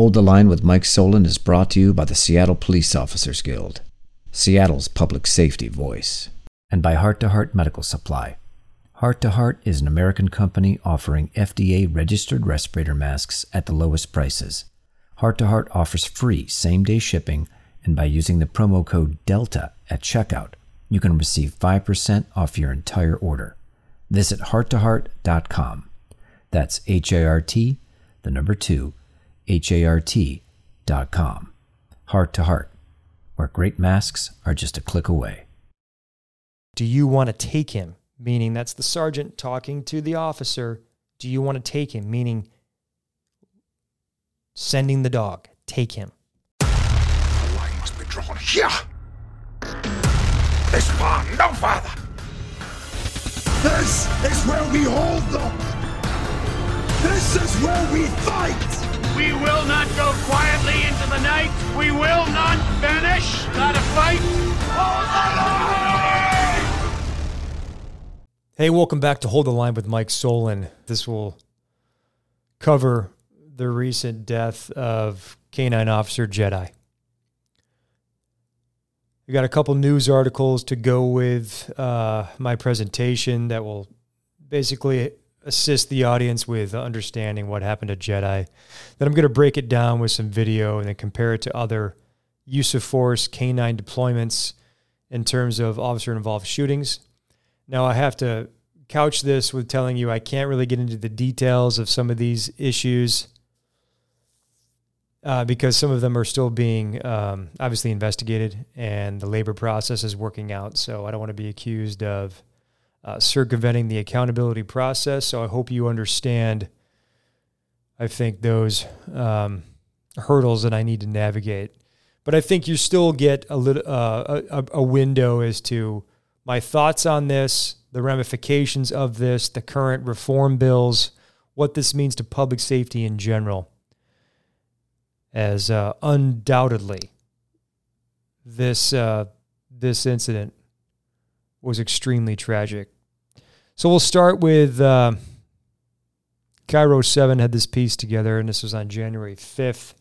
Hold the Line with Mike Solan is brought to you by the Seattle Police Officers Guild, Seattle's public safety voice, and by Heart to Heart Medical Supply. Heart to Heart is an American company offering FDA registered respirator masks at the lowest prices. Heart to Heart offers free same day shipping, and by using the promo code DELTA at checkout, you can receive 5% off your entire order. Visit hearttoheart.com. That's H A R T, the number two, H A R T.com. Heart to Heart, where great masks are just a click away. Do you want to take him? Meaning that's the sergeant talking to the officer. Do you want to take him? Meaning sending the dog. Take him. The line must be drawn here. This far, no farther. This is where we hold them. This is where we fight. We will not go quietly into the night. We will not vanish. Not a fight. Hey, welcome back to Hold the Line with Mike Solan. This will cover the recent death of K9 Officer Jedi. We got a couple news articles to go with uh, my presentation that will basically assist the audience with understanding what happened to Jedi. Then I'm going to break it down with some video and then compare it to other use of force K9 deployments in terms of officer involved shootings. Now, I have to couch this with telling you I can't really get into the details of some of these issues uh, because some of them are still being um, obviously investigated and the labor process is working out. So I don't want to be accused of uh, circumventing the accountability process. So I hope you understand, I think, those um, hurdles that I need to navigate. But I think you still get a little uh, a, a window as to my thoughts on this, the ramifications of this, the current reform bills, what this means to public safety in general. As uh, undoubtedly, this uh, this incident was extremely tragic. So we'll start with uh, KIRO Seven had this piece together, and this was on January fifth,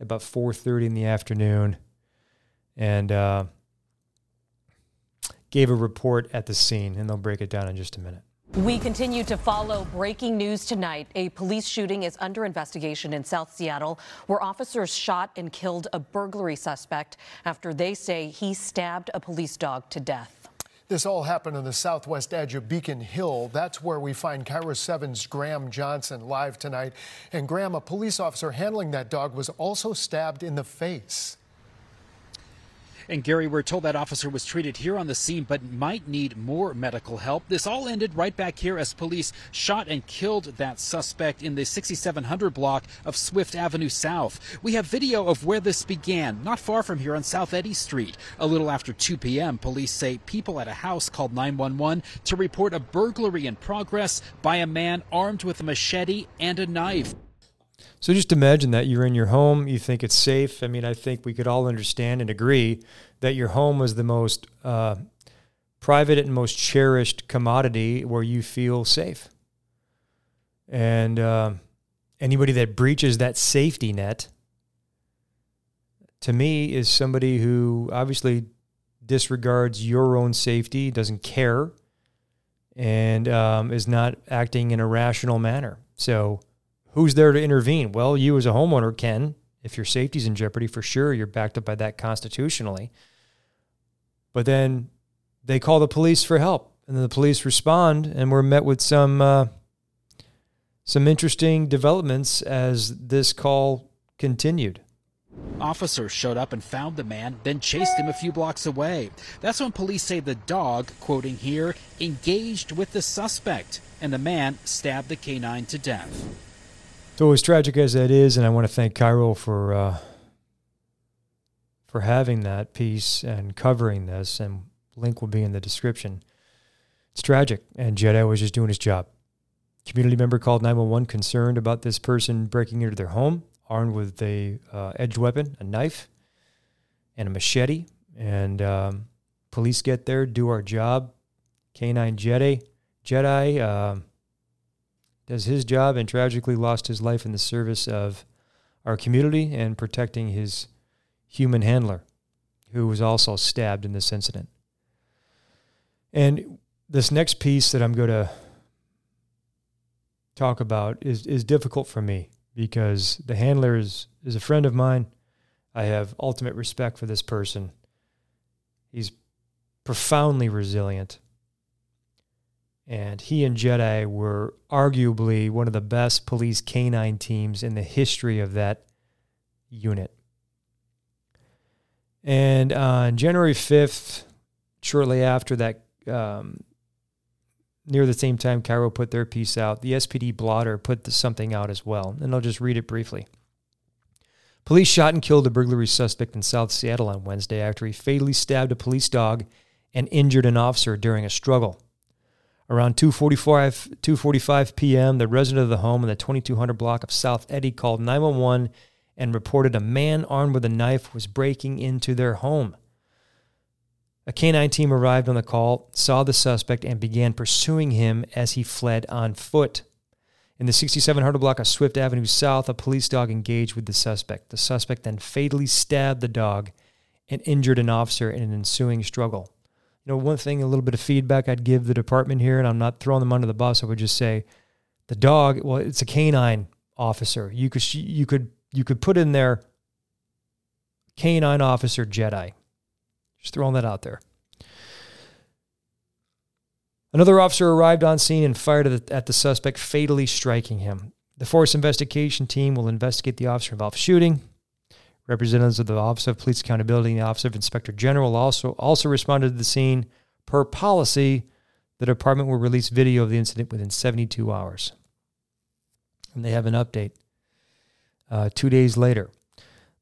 about four thirty in the afternoon, and uh, gave a report at the scene, and they'll break it down in just a minute. We continue to follow breaking news tonight. A police shooting is under investigation in South Seattle, where officers shot and killed a burglary suspect after they say he stabbed a police dog to death. This all happened on the southwest edge of Beacon Hill. That's where we find KIRO 7's Graham Johnson live tonight. And Graham, a police officer handling that dog, was also stabbed in the face. And Gary, we're told that officer was treated here on the scene, but might need more medical help. This all ended right back here as police shot and killed that suspect in the 6700 block of Swift Avenue South. We have video of where this began, not far from here on South Eddy Street. A little after 2 p.m., police say people at a house called 911 to report a burglary in progress by a man armed with a machete and a knife. So just imagine that you're in your home, you think it's safe. I mean, I think we could all understand and agree that your home was the most uh, private and most cherished commodity where you feel safe. And uh, anybody that breaches that safety net, to me, is somebody who obviously disregards your own safety, doesn't care, and um, is not acting in a rational manner. So, who's there to intervene? Well, you as a homeowner can. If your safety's in jeopardy, for sure, you're backed up by that constitutionally. But then they call the police for help, and then the police respond, and we're met with some uh, some interesting developments as this call continued. Officers showed up and found the man, then chased him a few blocks away. That's when police say the dog, quoting here, engaged with the suspect, and the man stabbed the canine to death. So as tragic as that is, and I want to thank KIRO for uh, for having that piece and covering this, and link will be in the description. It's tragic, and Jedi was just doing his job. Community member called 911 concerned about this person breaking into their home, armed with a uh, edged weapon, a knife, and a machete. And um, police get there, do our job. K9 Jedi, Jedi uh, does his job and tragically lost his life in the service of our community and protecting his human handler, who was also stabbed in this incident. And this next piece that I'm going to talk about is, is difficult for me because the handler is, is a friend of mine. I have ultimate respect for this person. He's profoundly resilient. And he and Jedi were arguably one of the best police canine teams in the history of that unit. And on January 5th, shortly after that, um, near the same time KIRO put their piece out, the SPD blotter put something out as well. And I'll just read it briefly. Police shot and killed a burglary suspect in South Seattle on Wednesday after he fatally stabbed a police dog and injured an officer during a struggle. Around 2:45 2:45 p.m., the resident of the home in the 2200 block of South Eddy called 911 and reported a man armed with a knife was breaking into their home. A canine team arrived on the call, saw the suspect, and began pursuing him as he fled on foot. In the 6700 block of Swift Avenue South, a police dog engaged with the suspect. The suspect then fatally stabbed the dog and injured an officer in an ensuing struggle. You know, one thing, a little bit of feedback I'd give the department here, and I'm not throwing them under the bus. I would just say, the dog. Well, it's a canine officer. You could you could you could put in there canine officer Jedi. Just throwing that out there. Another officer arrived on scene and fired at the, at the suspect, fatally striking him. The force investigation team will investigate the officer involved shooting. Representatives of the Office of Police Accountability and the Office of Inspector General also also responded to the scene. Per policy, the department will release video of the incident within 72 hours. And they have an update uh, two days later.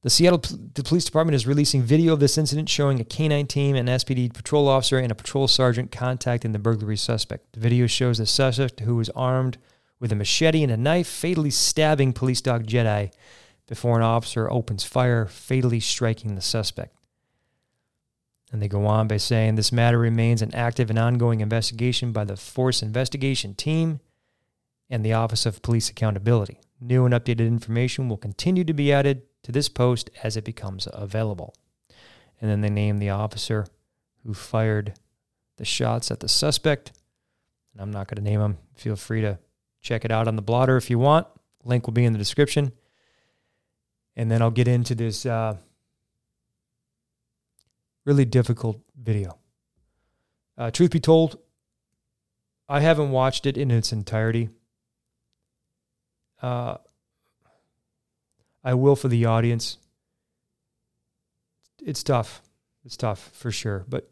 The Seattle P- the Police Department is releasing video of this incident showing a canine team, an SPD patrol officer, and a patrol sergeant contacting the burglary suspect. The video shows the suspect, who was armed with a machete and a knife, fatally stabbing police dog Jedi before an officer opens fire, fatally striking the suspect. And they go on by saying this matter remains an active and ongoing investigation by the Force Investigation Team and the Office of Police Accountability. New and updated information will continue to be added to this post as it becomes available. And then they name the officer who fired the shots at the suspect. And I'm not going to name him. Feel free to check it out on the blotter if you want. Link will be in the description. And then I'll get into this uh, really difficult video. Uh, truth be told, I haven't watched it in its entirety. Uh, I will for the audience. It's tough. It's tough for sure. But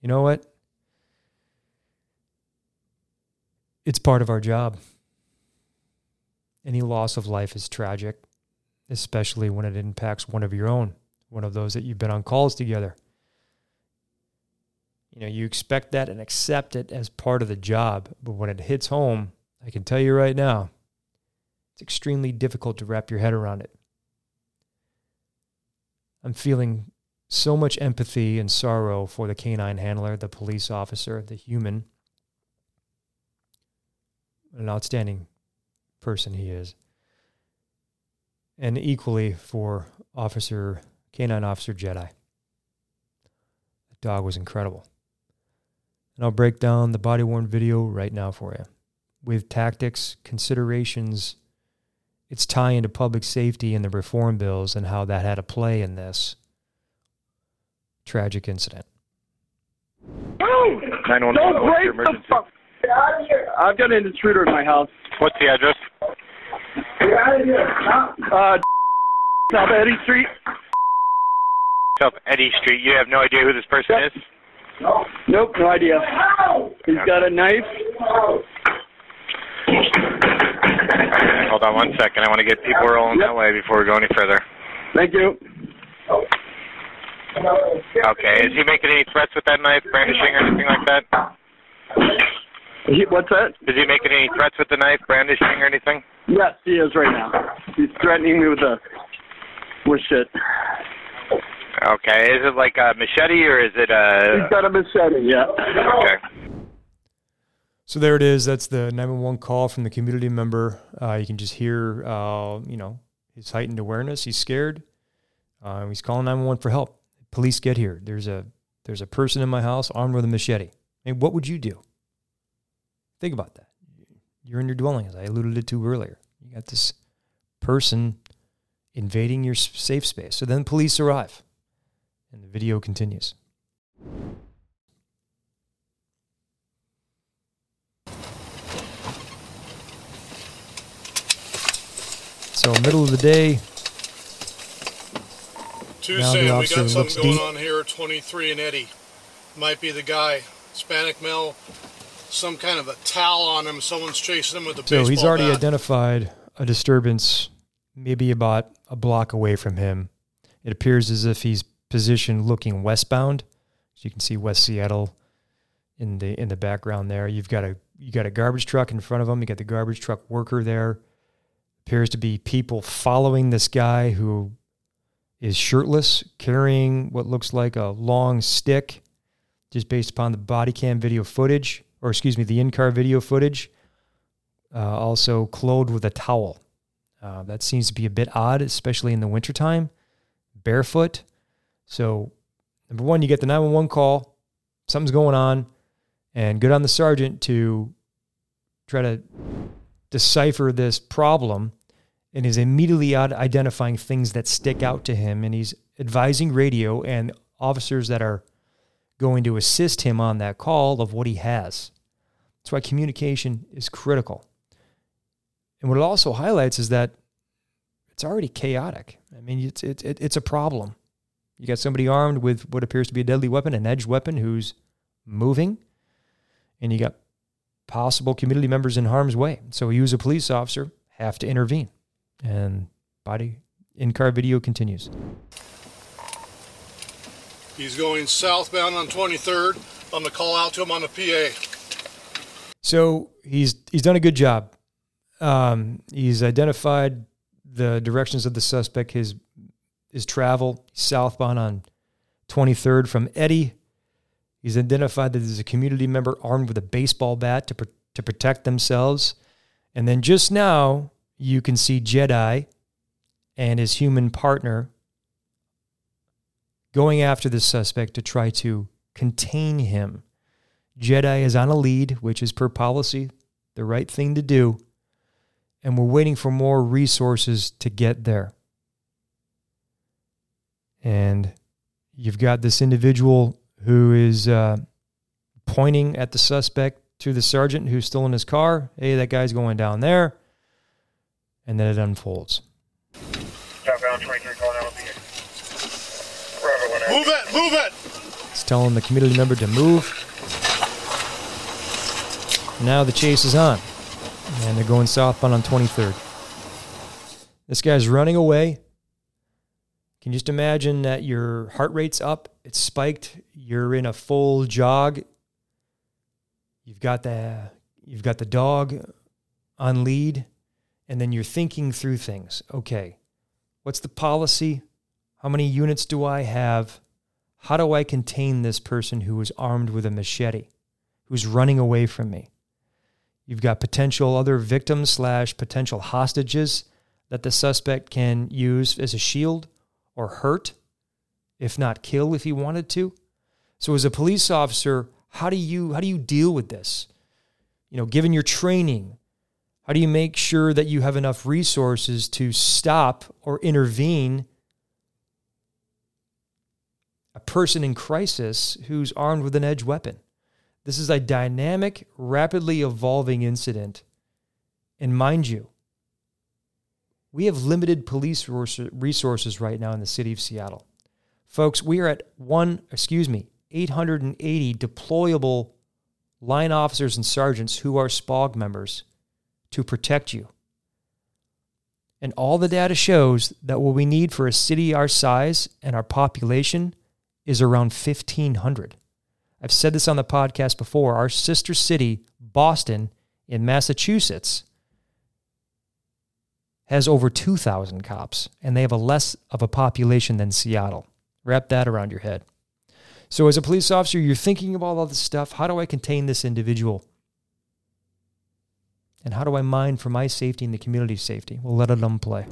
you know what? It's part of our job. Any loss of life is tragic, especially when it impacts one of your own, one of those that you've been on calls together. You know, you expect that and accept it as part of the job. But when it hits home, I can tell you right now, it's extremely difficult to wrap your head around it. I'm feeling so much empathy and sorrow for the canine handler, the police officer, the human. An outstanding person he is. And equally for Officer Canine Officer Jedi. The dog was incredible. And I'll break down the body worn video right now for you with tactics, considerations, its tie into public safety and the reform bills and how that had a play in this tragic incident. No! 911, Don't what's break the emergency? fuck. Out of here. I've got an intruder in my house. What's the address? Get out of here. Uh, South Eddy Street. South Eddy Street. You have no idea who this person Yep. is? Nope, no idea. He's got a knife. Okay, hold on one second. I want to get people rolling Yep. that way before we go any further. Thank you. Okay, is he making any threats with that knife, brandishing or anything like that? He, what's that? Is he making any threats with the knife, brandishing or anything? Yes, he is right now. He's threatening me with a with shit. Okay, is it like a machete or is it He's a... got a machete. Yeah. Okay. So there it is. That's the 911 call from the community member. Uh, you can just hear, uh, you know, his heightened awareness. He's scared. Uh, he's calling 911 for help. Police get here. There's a there's a person in my house armed with a machete. I mean, what would you do? Think about that. You're in your dwelling, as I alluded to earlier. You got this person invading your safe space. So then police arrive, and the video continues. So, middle of the day. Tuesday, we got something going deep. on here. 23 and Eddy might be the guy. Hispanic male, some kind of a towel on him. Someone's chasing him with a so he's already bat. identified a disturbance, maybe about a block away from him. It appears as if he's positioned looking westbound. As you can see West Seattle in the in the background there. You've got a you got a garbage truck in front of him. You got the garbage truck worker there appears to be people following this guy who is shirtless, carrying what looks like a long stick, just based upon the body cam video footage, or excuse me, the in car video footage. Uh, also clothed with a towel. Uh, that seems to be a bit odd, especially in the wintertime. Barefoot. So, number one, you get the 911 call, something's going on, and good on the sergeant to try to decipher this problem and is immediately identifying things that stick out to him. And he's advising radio and officers that are going to assist him on that call of what he has. That's why communication is critical. And what it also highlights is that it's already chaotic. I mean, it's, it's, it's a problem. You got somebody armed with what appears to be a deadly weapon, an edged weapon, who's moving, and you got possible community members in harm's way. So you, as a police officer, have to intervene. And body in car video continues. He's going southbound on 23rd. I'm gonna call out to him on the PA. So he's he's done a good job. Um, he's identified the directions of the suspect. His his travel southbound on 23rd from Eddy. He's identified that there's a community member armed with a baseball bat to to protect themselves. And then just now, you can see Jedi and his human partner going after the suspect to try to contain him. Jedi is on a lead, which is per policy the right thing to do, and we're waiting for more resources to get there. And you've got this individual who is uh, pointing at the suspect to the sergeant who's still in his car. Hey, that guy's going down there and then it unfolds. Move it! Move it! It's telling the community member to move. Now the chase is on, and they're going southbound on 23rd. This guy's running away. Can you just imagine that your heart rate's up, it's spiked, you're in a full jog. You've got the you've got the dog on lead and then you're thinking through things. Okay, what's the policy? How many units do I have? How do I contain this person who is armed with a machete, who's running away from me? You've got potential other victims slash potential hostages that the suspect can use as a shield or hurt, if not kill if he wanted to. So as a police officer, how do you how do you deal with this? You know, given your training, how do you make sure that you have enough resources to stop or intervene a person in crisis who's armed with an edge weapon? This is a dynamic, rapidly evolving incident. And mind you, we have limited police resources right now in the city of Seattle. Folks, we are at one, excuse me, 880 deployable line officers and sergeants who are SPOG members to protect you. And all the data shows that what we need for a city our size and our population is around 1,500. I've said this on the podcast before. Our sister city, Boston, in Massachusetts, has over 2,000 cops, and they have a less of a population than Seattle. Wrap that around your head. So, as a police officer, you're thinking about all this stuff. How do I contain this individual? And how do I mind for my safety and the community's safety? We'll let them play.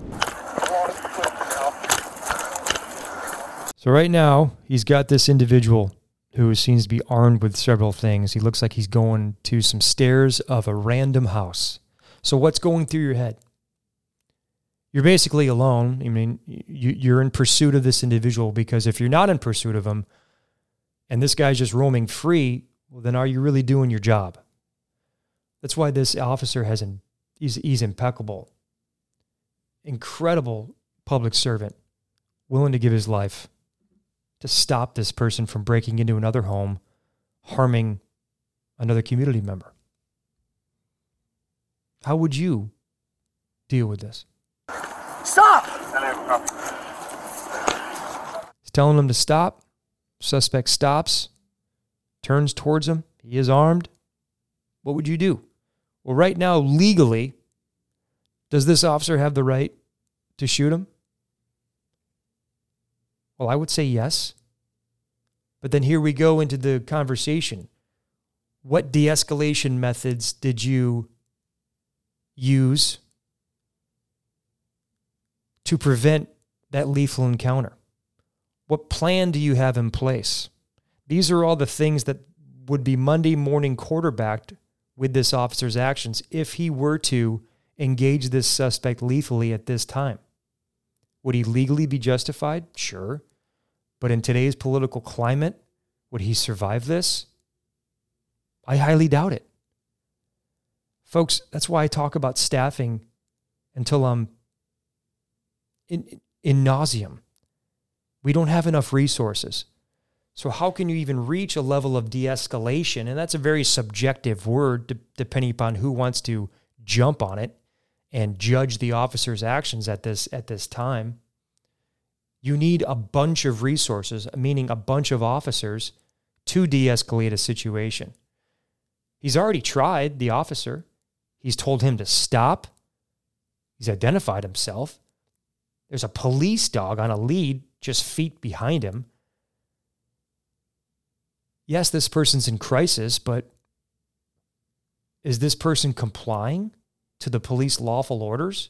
So, right now, he's got this individual who seems to be armed with several things. He looks like he's going to some stairs of a random house. So what's going through your head? You're basically alone. I mean, you, are in pursuit of this individual because if you're not in pursuit of him, and this guy's just roaming free, well, then are you really doing your job? That's why this officer has an, he's, he's impeccable, incredible public servant, willing to give his life to stop this person from breaking into another home, harming another community member. How would you deal with this? Stop! He's telling him to stop. Suspect stops, turns towards him. He is armed. What would you do? Well, right now, legally, does this officer have the right to shoot him? Well, I would say yes. But then here we go into the conversation. What de escalation methods did you use to prevent that lethal encounter? What plan do you have in place? These are all the things that would be Monday morning quarterbacked with this officer's actions if he were to engage this suspect lethally at this time. Would he legally be justified? Sure. But in today's political climate, would he survive this? I highly doubt it. Folks, that's why I talk about staffing until I'm in, in nauseum. We don't have enough resources. So, how can you even reach a level of de escalation? And that's a very subjective word, de- depending upon who wants to jump on it and judge the officer's actions at this, at this time. You need a bunch of resources, meaning a bunch of officers, to de escalate a situation. He's already tried, the officer. He's told him to stop. He's identified himself. There's a police dog on a lead just feet behind him. Yes, this person's in crisis, but is this person complying to the police lawful orders?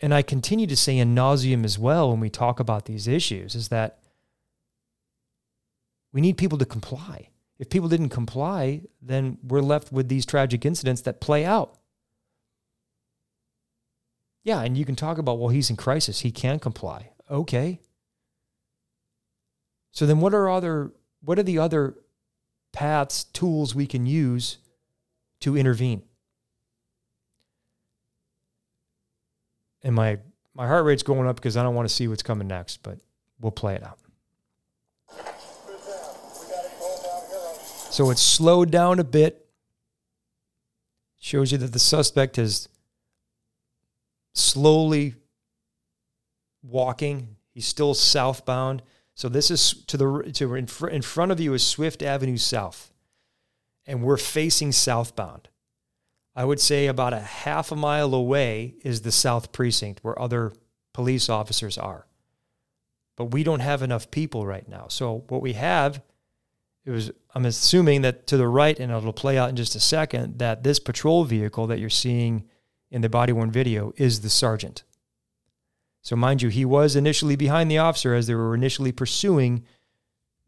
And I continue to say in nauseum as well when we talk about these issues, is that we need people to comply. If people didn't comply, then we're left with these tragic incidents that play out. Yeah, and you can talk about, well, he's in crisis. He can comply. Okay. So then what are other what are the other paths, tools we can use to intervene? And my my heart rate's going up because I don't want to see what's coming next, but we'll play it out. So it's slowed down a bit. Shows you that the suspect is slowly walking. He's still southbound. So this is to the to in, fr- in front of you is Swift Avenue South, and we're facing southbound. I would say about a half a mile away is the South Precinct where other police officers are. But we don't have enough people right now. So what we have it was I'm assuming that to the right, and it'll play out in just a second, that this patrol vehicle that you're seeing in the body worn video is the sergeant. So mind you, he was initially behind the officer as they were initially pursuing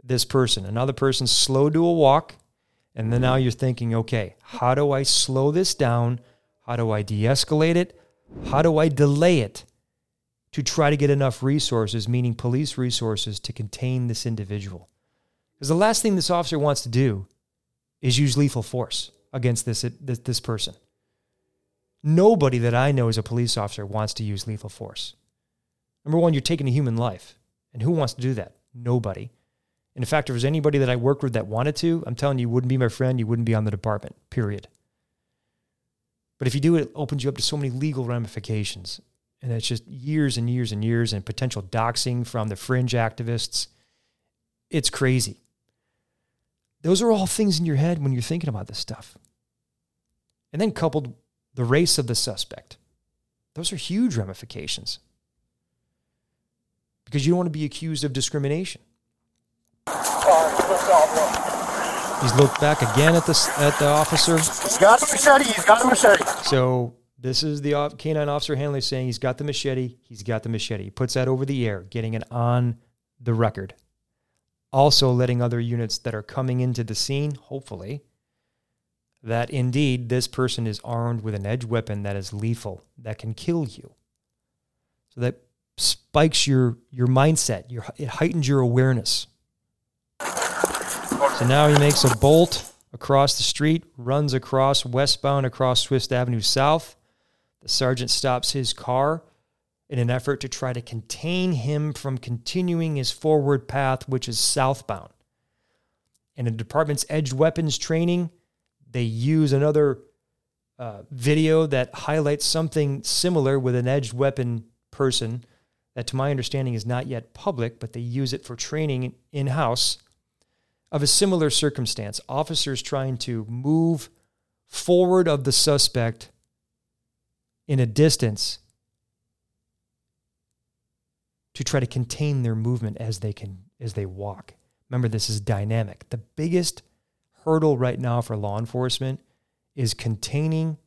this person. Another person slowed to a walk and then now you're thinking, okay, how do I slow this down? How do I de escalate it? How do I delay it to try to get enough resources, meaning police resources, to contain this individual? Because the last thing this officer wants to do is use lethal force against this, this, this person. Nobody that I know as a police officer wants to use lethal force. Number one, you're taking a human life. And who wants to do that? Nobody. In fact, if there's anybody that I worked with that wanted to, I'm telling you, you wouldn't be my friend. You wouldn't be on the department, period. But if you do it, it opens you up to so many legal ramifications. And it's just years and years and years and potential doxing from the fringe activists. It's crazy. Those are all things in your head when you're thinking about this stuff. And then coupled the race of the suspect. Those are huge ramifications. Because you don't want to be accused of discrimination. He's looked back again at the at the officer. He's got a machete. He's got a machete. So this is the canine officer handler saying he's got the machete. He's got the machete. He puts that over the air, getting it on the record. Also, letting other units that are coming into the scene, hopefully, that indeed this person is armed with an edge weapon that is lethal, that can kill you. So that spikes your, your mindset, your, it heightens your awareness. So now he makes a bolt across the street, runs across westbound across Swift Avenue South. The sergeant stops his car in an effort to try to contain him from continuing his forward path, which is southbound. In the department's edged weapons training, they use another uh, video that highlights something similar with an edged weapon person that, to my understanding, is not yet public, but they use it for training in house of a similar circumstance. Officers trying to move forward of the suspect in a distance to try to contain their movement as they can as they walk. Remember this is dynamic. The biggest hurdle right now for law enforcement is containing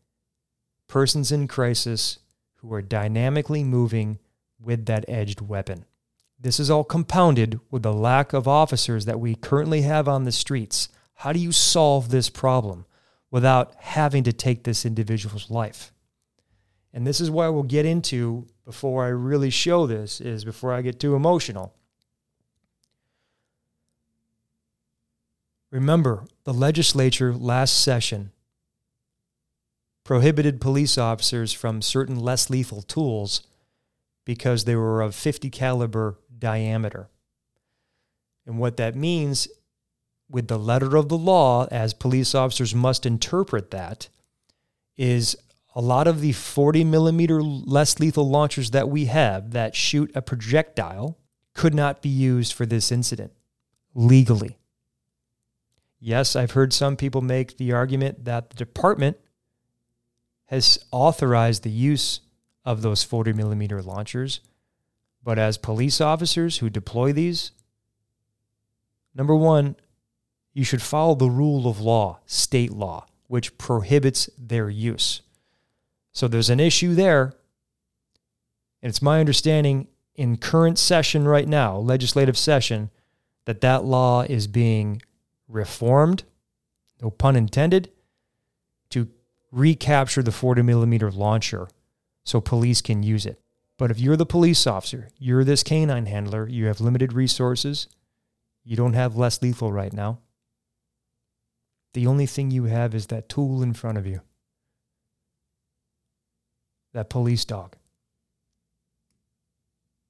persons in crisis who are dynamically moving with that edged weapon. This is all compounded with the lack of officers that we currently have on the streets. How do you solve this problem without having to take this individual's life? And this is why we'll get into before I really show this is before I get too emotional. Remember, the legislature last session prohibited police officers from certain less lethal tools because they were of 50 caliber diameter. And what that means with the letter of the law as police officers must interpret that is a lot of the 40 millimeter less lethal launchers that we have that shoot a projectile could not be used for this incident legally. Yes, I've heard some people make the argument that the department has authorized the use of those 40 millimeter launchers, but as police officers who deploy these, number one, you should follow the rule of law, state law, which prohibits their use. So there's an issue there. And it's my understanding in current session right now, legislative session, that that law is being reformed, no pun intended, to recapture the 40 millimeter launcher so police can use it. But if you're the police officer, you're this canine handler, you have limited resources, you don't have less lethal right now. The only thing you have is that tool in front of you that police dog.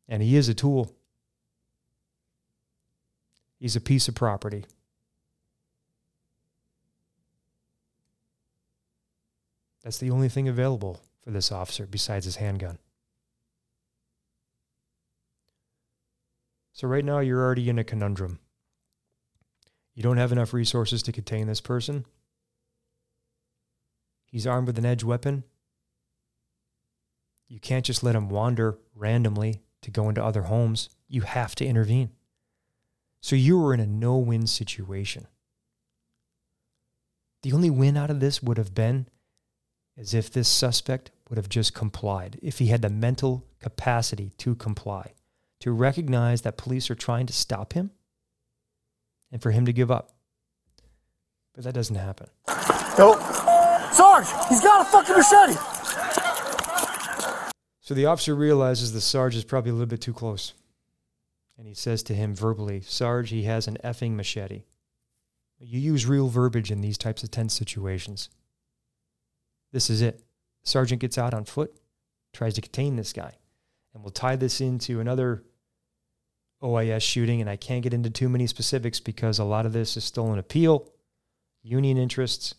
And he is a tool. He's a piece of property. That's the only thing available for this officer besides his handgun. So, right now, you're already in a conundrum. You don't have enough resources to contain this person. He's armed with an edge weapon. You can't just let him wander randomly to go into other homes. You have to intervene. So you were in a no win situation. The only win out of this would have been as if this suspect would have just complied, if he had the mental capacity to comply, to recognize that police are trying to stop him and for him to give up. But that doesn't happen. Nope. Sarge, he's got a fucking machete. So the officer realizes the Sarge is probably a little bit too close. And he says to him verbally, Sarge, he has an effing machete. You use real verbiage in these types of tense situations. This is it. Sergeant gets out on foot, tries to contain this guy. And we'll tie this into another OIS shooting. And I can't get into too many specifics because a lot of this is still an appeal, union interests.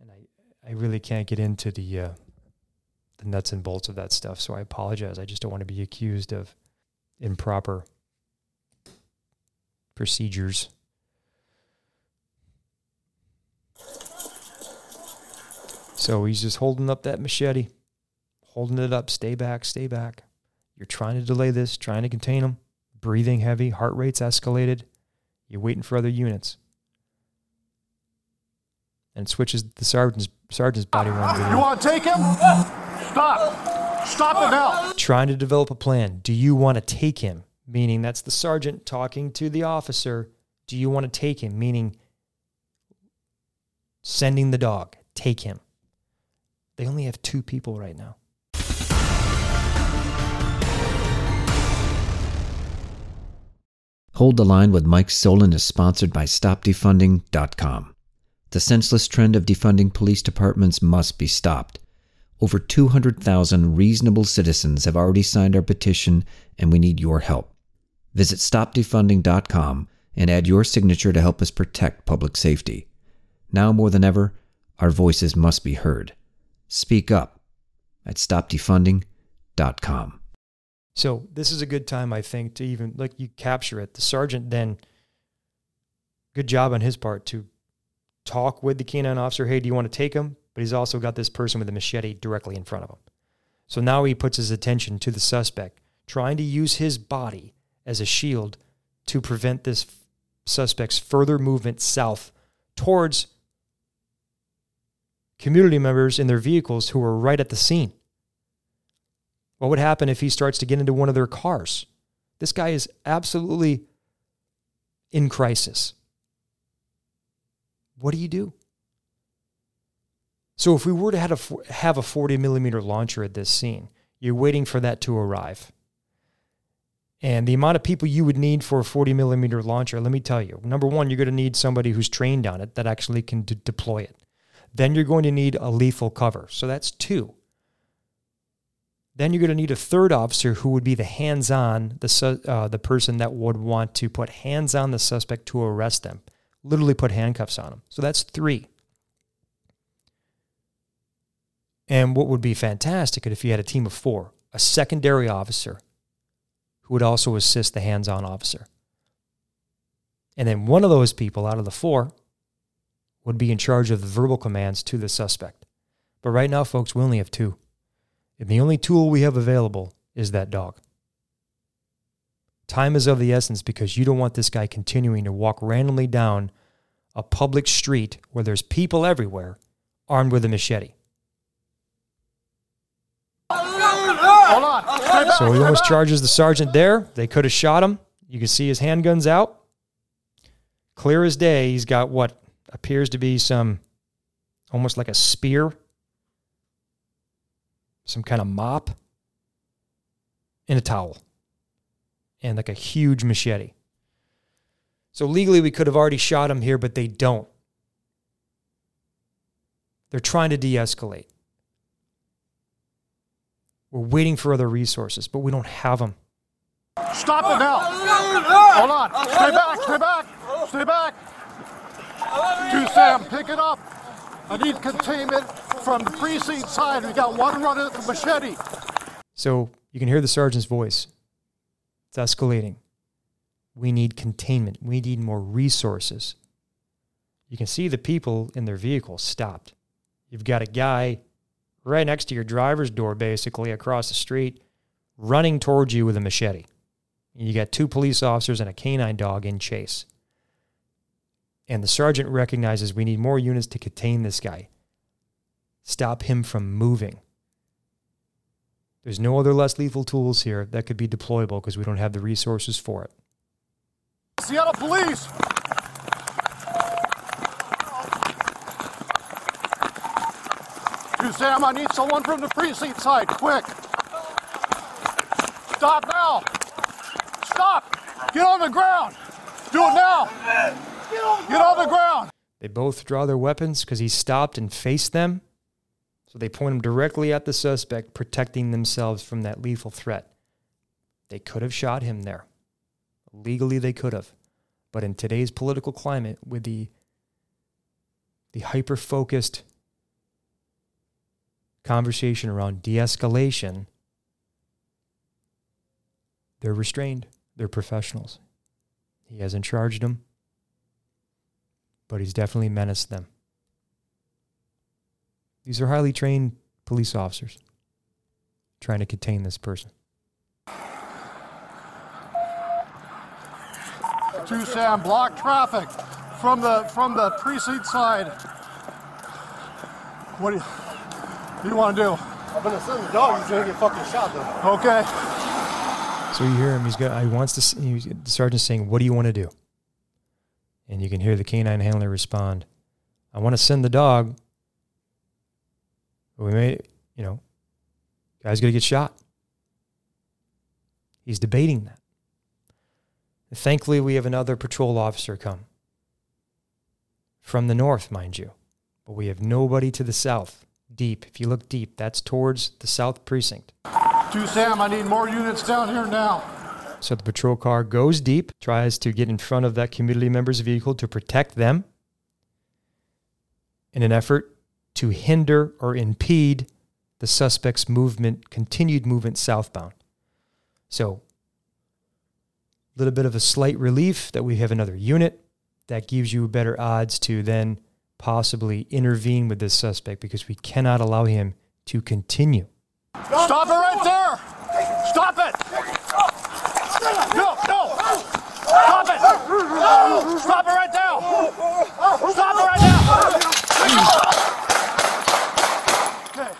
And I, I really can't get into the, uh, the nuts and bolts of that stuff. So I apologize. I just don't want to be accused of improper procedures. So he's just holding up that machete, holding it up. Stay back, stay back. You're trying to delay this, trying to contain them, breathing heavy, heart rate's escalated. You're waiting for other units. And switches the sergeant's sergeant's body video. You want to take him? Stop. Stop it now. Trying to develop a plan. Do you want to take him? meaning that's the sergeant talking to the officer. Do you want to take him? Meaning sending the dog, take him. They only have two people right now. Hold the Line with Mike Solan is sponsored by StopDefunding.com. The senseless trend of defunding police departments must be stopped. Over 200,000 reasonable citizens have already signed our petition, and we need your help. Visit StopDefunding.com and add your signature to help us protect public safety. Now more than ever, our voices must be heard. Speak up at StopDefunding.com. So this is a good time, I think, to even like you capture it. The sergeant then, good job on his part to talk with the canine officer. Hey, do you want to take him? But he's also got this person with a machete directly in front of him. So now he puts his attention to the suspect, trying to use his body as a shield to prevent this suspect's further movement south towards community members in their vehicles who are right at the scene. What would happen if he starts to get into one of their cars? This guy is absolutely in crisis. What do you do? So, if we were to have a, have a 40 millimeter launcher at this scene, you're waiting for that to arrive. And the amount of people you would need for a 40 millimeter launcher, let me tell you. Number one, you're going to need somebody who's trained on it that actually can deploy it. Then you're going to need a lethal cover. So that's two. Then you're going to need a third officer who would be the hands-on, the uh, the person that would want to put hands on the suspect to arrest them, literally put handcuffs on them. So that's three. And what would be fantastic if you had a team of four, a secondary officer who would also assist the hands-on officer. And then one of those people out of the four would be in charge of the verbal commands to the suspect. But right now, folks, we only have two. And the only tool we have available is that dog. Time is of the essence because you don't want this guy continuing to walk randomly down a public street where there's people everywhere armed with a machete. So he almost charges the sergeant there. They could have shot him. You can see his handguns out. Clear as day, he's got what appears to be some almost like a spear some kind of mop, and a towel, and like a huge machete. So legally, we could have already shot him here, but they don't. They're trying to de escalate. We're waiting for other resources, but we don't have them. Stop it now. Hold on. Stay back. Stay back. Stay back. Two Sam, pick it up. I need containment from the precinct side. We got one running with a machete. So you can hear the sergeant's voice. It's escalating. We need containment. We need more resources. You can see the people in their vehicles stopped. You've got a guy right next to your driver's door, basically across the street, running towards you with a machete. And you got two police officers and a canine dog in chase. And the sergeant recognizes we need more units to contain this guy stop him from moving. There's no other less lethal tools here that could be deployable because we don't have the resources for it. Seattle Police! Sam, I need someone from the precinct side, quick! Stop now! Stop! Get on the ground! Do it now! Get on the ground! They both draw their weapons because he stopped and faced them. So they point them directly at the suspect, protecting themselves from that lethal threat. They could have shot him there. Legally, they could have. But in today's political climate, with the, the hyper focused conversation around de escalation, they're restrained. They're professionals. He hasn't charged them, but he's definitely menaced them. These are highly trained police officers trying to contain this person. Two Sam, block traffic from the from the precinct side. What do you, what do, you want to do? I'm gonna send the dog. He's gonna get fucking shot though. Okay. So you hear him. He's got. He wants to. s- He's, the sergeant's saying, "What do you want to do?" And you can hear the canine handler respond, "I want to send the dog. But we may, you know, guy's gonna get shot." He's debating that. And thankfully, we have another patrol officer come from the north, mind you, but we have nobody to the south. Deep. If you look deep, that's towards the south precinct. Two Sam, I need more units down here now. So the patrol car goes deep, tries to get in front of that community member's vehicle to protect them in an effort to hinder or impede the suspect's movement, continued movement southbound. So a little bit of a slight relief that we have another unit that gives you better odds to then possibly intervene with this suspect because we cannot allow him to continue. Stop it right there! Stop it! No, no! Stop it! Stop it right now! Stop it right now! Okay.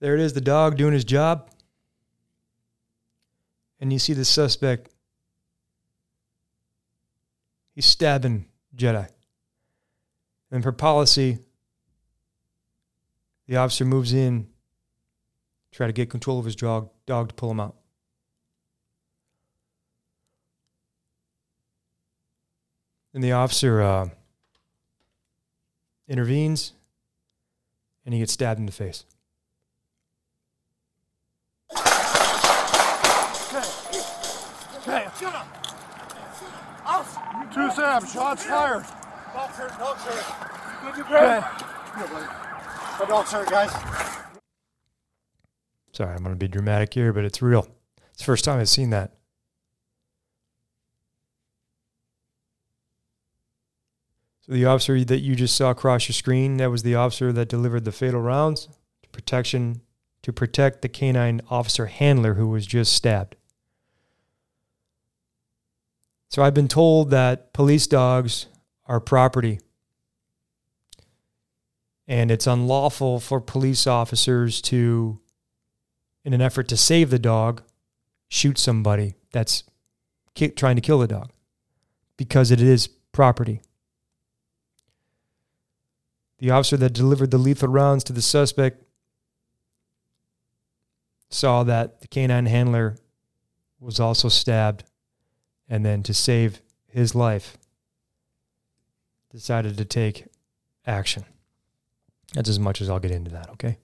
There it is, the dog doing his job. And you see the suspect. He's stabbing Jedi. And for policy, the officer moves in, try to get control of his dog, dog to pull him out. And the officer uh, intervenes, and he gets stabbed in the face. Okay. Okay. Two Sam, shots fired. Dog's hurt, dog's hurt. Good, you Okay. My dog's hurt, guys. Sorry, I'm going to be dramatic here, but it's real. It's the first time I've seen that. So the officer that you just saw across your screen, that was the officer that delivered the fatal rounds to protection to protect the canine officer handler who was just stabbed. So I've been told that police dogs are property and it's unlawful for police officers to in an effort to save the dog, shoot somebody that's ki- trying to kill the dog because it is property. The officer that delivered the lethal rounds to the suspect saw that the canine handler was also stabbed and then to save his life decided to take action. That's as much as I'll get into that, okay?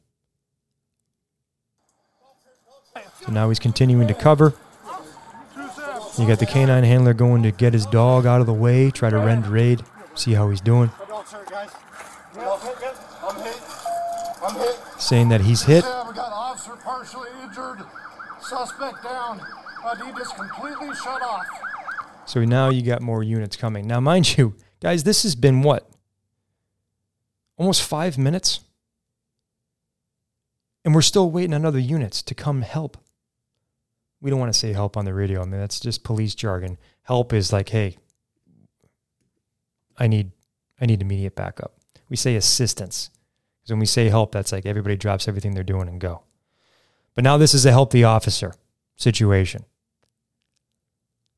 So now he's continuing to cover. You got the canine handler going to get his dog out of the way, try to rend raid, see how he's doing. My dog's hurt, guys. My dog's hurt. I'm hit. I'm hit. Saying that he's hit. We got officer partially injured. Suspect down. I completely shut off. So now you got more units coming. Now, mind you, guys, this has been what? Almost five minutes? And we're still waiting on other units to come help. We don't want to say help on the radio. I mean, that's just police jargon. Help is like, hey, I need I need immediate backup. We say assistance. Because when we say help, that's like everybody drops everything they're doing and go. But now this is a help the officer situation.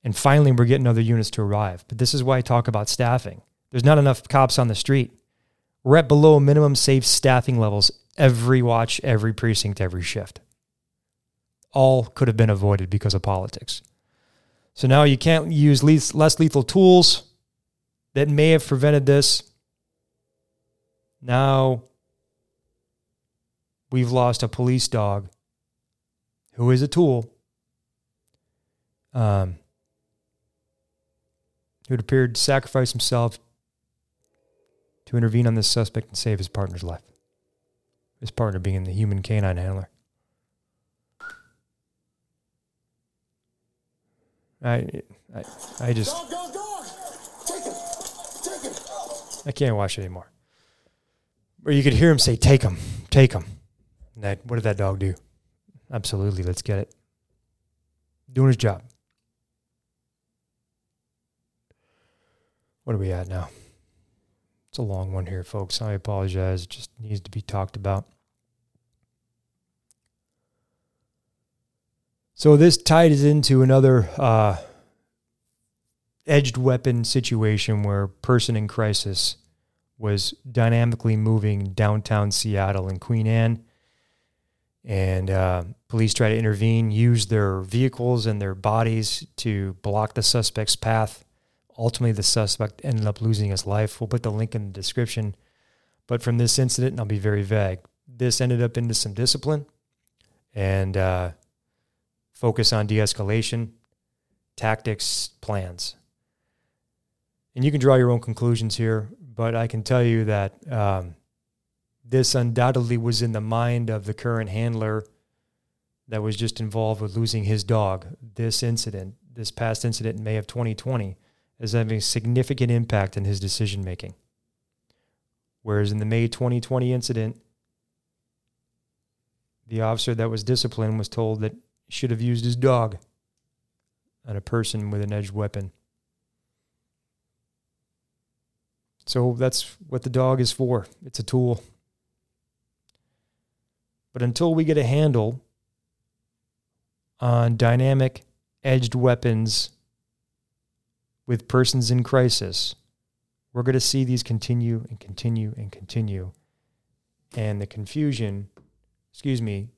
And finally, we're getting other units to arrive. But this is why I talk about staffing. There's not enough cops on the street. We're at below minimum safe staffing levels every watch, every precinct, every shift. All could have been avoided because of politics. So now you can't use le- less lethal tools that may have prevented this. Now we've lost a police dog who is a tool um, who had appeared to sacrifice himself to intervene on this suspect and save his partner's life. His partner being the human canine handler. I, I, I just, Dog, dog, dog. Take him. Take him. I can't watch it anymore. Or you could hear him say, "Take him, take him." And that, what did that dog do? Absolutely, let's get it. Doing his job. What are we at now? It's a long one here, folks. I apologize. It just needs to be talked about. So this ties into another uh, edged weapon situation where person in crisis was dynamically moving downtown Seattle and Queen Anne. And uh, police try to intervene, use their vehicles and their bodies to block the suspect's path. Ultimately, the suspect ended up losing his life. We'll put the link in the description. But from this incident, and I'll be very vague, this ended up into some discipline and uh, focus on de escalation, tactics, plans. And you can draw your own conclusions here, but I can tell you that um, this undoubtedly was in the mind of the current handler that was just involved with losing his dog. This incident, this past incident in May of 2020, is having a significant impact in his decision making. Whereas in the May 2020 incident, the officer that was disciplined was told that he should have used his dog on a person with an edged weapon. So that's what the dog is for. It's a tool. But until we get a handle on dynamic edged weapons with persons in crisis, we're going to see these continue and continue and continue. And the confusion, excuse me,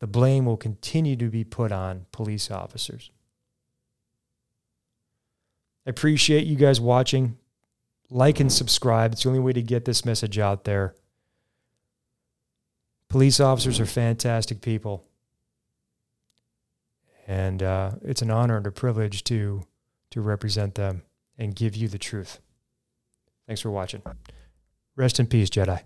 the blame will continue to be put on police officers. I appreciate you guys watching. Like and subscribe. It's the only way to get this message out there. Police officers are fantastic people. And uh, it's an honor and a privilege to, to represent them and give you the truth. Thanks for watching. Rest in peace, Jedi.